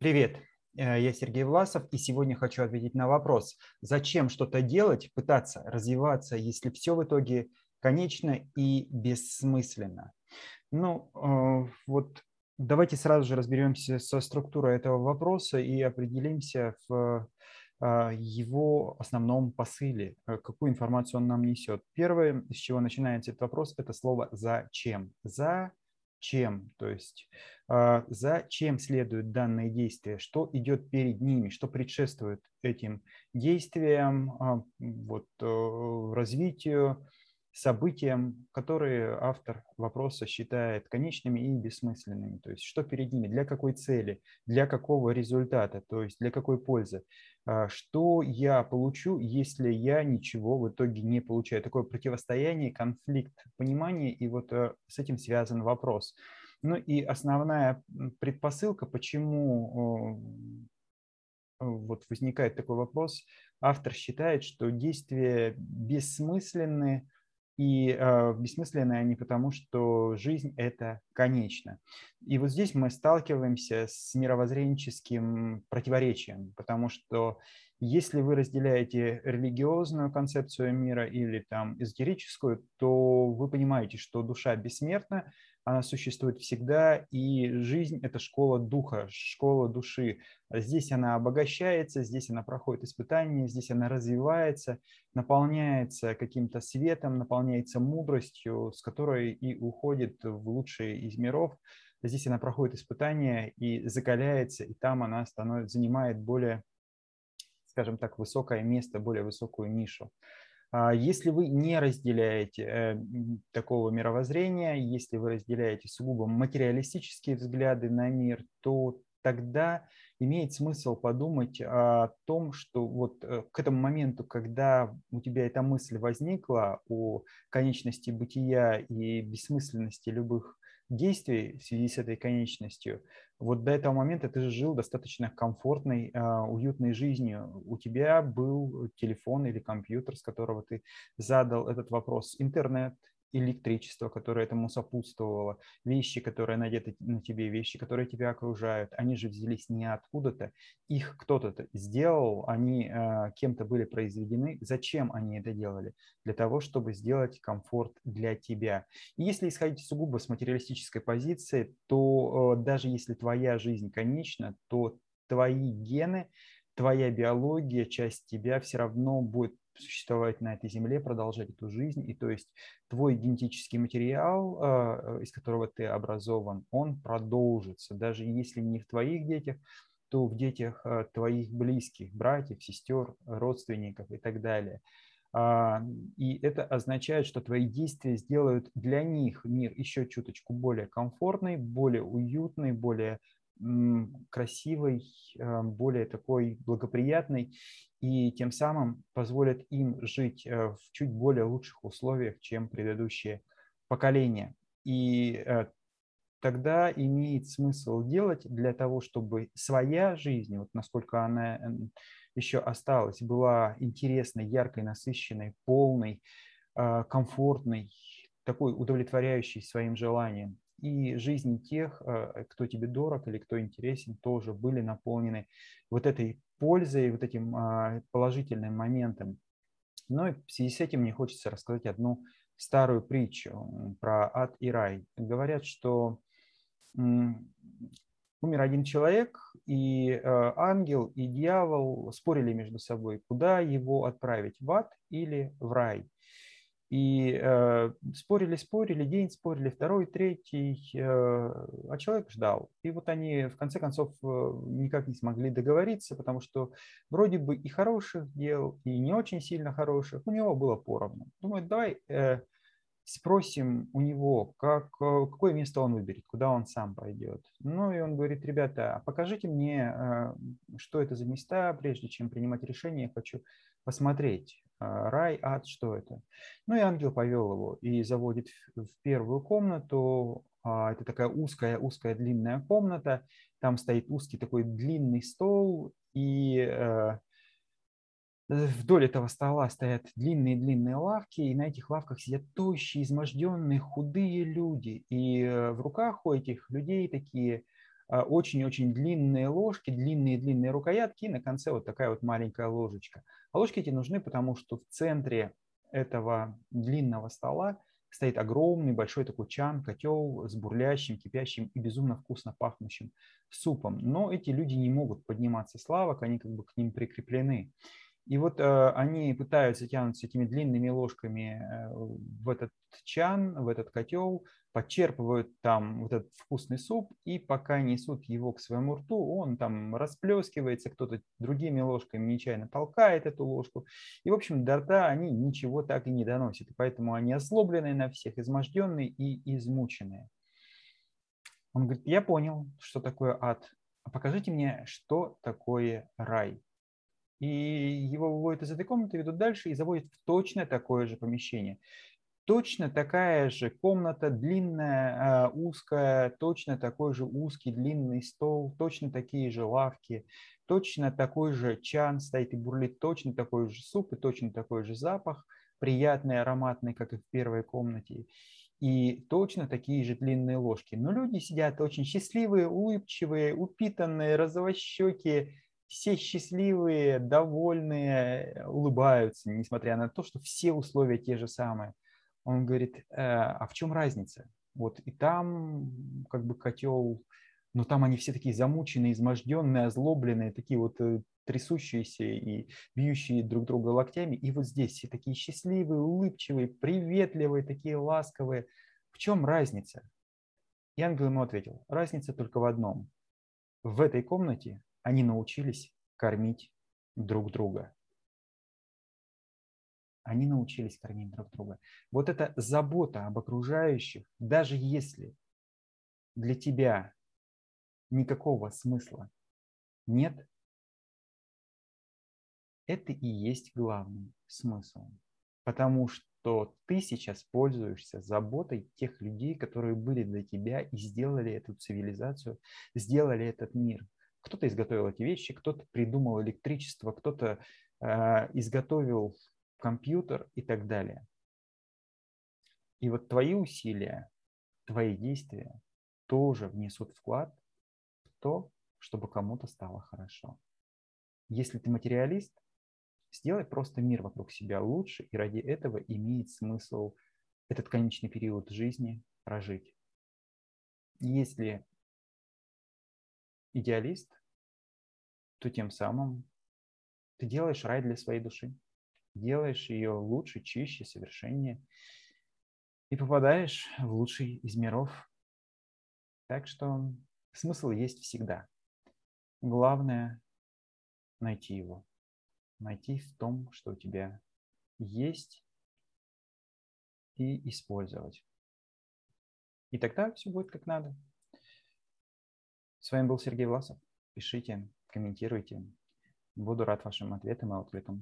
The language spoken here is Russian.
Привет, э, я Сергей Власов, и сегодня хочу ответить на вопрос, зачем что-то делать, пытаться развиваться, если все в итоге конечно и бессмысленно. Ну, э, вот давайте сразу же разберемся со структурой этого вопроса и определимся в э, его основном посыле, какую информацию он нам несет. Первое, с чего начинается этот вопрос, это слово «зачем». «За чем, то есть а, зачем следуют данные действия, что идет перед ними, что предшествует этим действиям, а, вот, э, развитию, событиям, которые автор вопроса считает конечными и бессмысленными. То есть что перед ними, для какой цели, для какого результата, то есть для какой пользы. А, что я получу, если я ничего в итоге не получаю. Такое противостояние, конфликт понимания, и вот э, с этим связан вопрос. Ну и основная предпосылка, почему вот возникает такой вопрос, автор считает, что действия бессмысленны, и э, бессмысленны они потому, что жизнь – это конечно. И вот здесь мы сталкиваемся с мировоззренческим противоречием, потому что если вы разделяете религиозную концепцию мира или там эзотерическую, то вы понимаете, что душа бессмертна, она существует всегда, и жизнь – это школа духа, школа души. Здесь она обогащается, здесь она проходит испытания, здесь она развивается, наполняется каким-то светом, наполняется мудростью, с которой и уходит в лучшие из миров. Здесь она проходит испытания и закаляется, и там она становится, занимает более, скажем так, высокое место, более высокую нишу. А если вы не разделяете э, такого мировоззрения, если вы разделяете сугубо материалистические взгляды на мир, то тогда имеет смысл подумать о том, что вот э, к этому моменту, когда у тебя эта мысль возникла о конечности бытия и бессмысленности любых действий в связи с этой конечностью, вот до этого момента ты же жил достаточно комфортной, а, уютной жизнью. У тебя был телефон или компьютер, с которого ты задал этот вопрос, интернет, электричество, которое этому сопутствовало, вещи, которые надеты на тебе, вещи, которые тебя окружают, они же взялись не откуда-то, их кто-то сделал, они э, кем-то были произведены. Зачем они это делали? Для того, чтобы сделать комфорт для тебя. И если исходить сугубо с материалистической позиции, то э, даже если твоя жизнь конечна, то твои гены, твоя биология, часть тебя все равно будет существовать на этой земле, продолжать эту жизнь. И то есть твой генетический материал, а, из которого ты образован, он продолжится. Даже если не в твоих детях, то в детях а, твоих близких, братьев, сестер, родственников и так далее. А, и это означает, что твои действия сделают для них мир еще чуточку более комфортный, более уютный, более красивой, более такой благоприятной и тем самым позволят им жить э, в чуть более лучших условиях, чем предыдущие поколения. И э, тогда имеет смысл делать для того, чтобы своя жизнь, вот насколько она еще осталась, была интересной, яркой, насыщенной, полной, э, комфортной, такой удовлетворяющей своим желаниям. И жизни тех, кто тебе дорог или кто интересен, тоже были наполнены вот этой пользой, вот этим а, положительным моментом. Но и в связи с этим мне хочется рассказать одну старую притчу про ад и рай. Говорят, что умер один человек, и а, ангел и дьявол спорили между собой, куда его отправить, в ад или в рай. И э, спорили, спорили, день спорили, второй, третий, э, а человек ждал. И вот они в конце концов э, никак не смогли договориться, потому что вроде бы и хороших дел, и не очень сильно хороших у него было поровну. Думаю, давай э, спросим у него, как, э, какое место он выберет, куда он сам пойдет. Ну и он говорит, ребята, а покажите мне, э, что это за места, прежде чем принимать решение, я хочу посмотреть. А, рай, ад, что это. Ну и ангел повел его и заводит в первую комнату. А, это такая узкая, узкая, длинная комната. Там стоит узкий такой длинный стол, и э, вдоль этого стола стоят длинные-длинные лавки, и на этих лавках сидят тощие, изможденные, худые люди. И э, в руках у этих людей такие очень-очень длинные ложки, длинные-длинные рукоятки и на конце вот такая вот маленькая ложечка. А ложки эти нужны, потому что в центре этого длинного стола стоит огромный большой такой чан, котел с бурлящим, кипящим и безумно вкусно пахнущим супом. Но эти люди не могут подниматься с лавок, они как бы к ним прикреплены. И вот э, они пытаются тянуться этими длинными ложками э, в этот чан, в этот котел, подчерпывают там вот этот вкусный суп, и пока несут его к своему рту, он там расплескивается, кто-то другими ложками нечаянно толкает эту ложку. И, в общем, до рта они ничего так и не доносят. И поэтому они ослабленные на всех, изможденные и измученные. Он говорит, я понял, что такое ад. А покажите мне, что такое рай. И его выводят из этой комнаты, ведут дальше и заводят в точно такое же помещение. Точно такая же комната, длинная, а, узкая, точно такой же узкий, длинный стол, точно такие же лавки, точно такой же чан стоит и бурлит, точно такой же суп и точно такой же запах, приятный, ароматный, как и в первой комнате и точно такие же длинные ложки. Но люди сидят очень счастливые, улыбчивые, упитанные, розовощекие, все счастливые, довольные, улыбаются, несмотря на то, что все условия те же самые. Он говорит, э, а в чем разница? Вот и там как бы котел, но там они все такие замученные, изможденные, озлобленные, такие вот э, трясущиеся и бьющие друг друга локтями. И вот здесь все такие счастливые, улыбчивые, приветливые, такие ласковые. В чем разница? И ангел ему ответил, разница только в одном. В этой комнате они научились кормить друг друга. Они научились кормить друг друга. Вот эта забота об окружающих, даже если для тебя никакого смысла нет, это и есть главный смысл. Потому что ты сейчас пользуешься заботой тех людей, которые были для тебя и сделали эту цивилизацию, сделали этот мир – кто-то изготовил эти вещи, кто-то придумал электричество, кто-то э, изготовил компьютер и так далее. И вот твои усилия, твои действия тоже внесут вклад в то, чтобы кому-то стало хорошо. Если ты материалист, сделай просто мир вокруг себя лучше, и ради этого имеет смысл этот конечный период жизни прожить. Если идеалист, то тем самым ты делаешь рай для своей души, делаешь ее лучше, чище, совершеннее и попадаешь в лучший из миров. Так что смысл есть всегда. Главное – найти его. Найти в том, что у тебя есть, и использовать. И тогда все будет как надо. С вами был Сергей Власов. Пишите, комментируйте. Буду рад вашим ответам и откликам.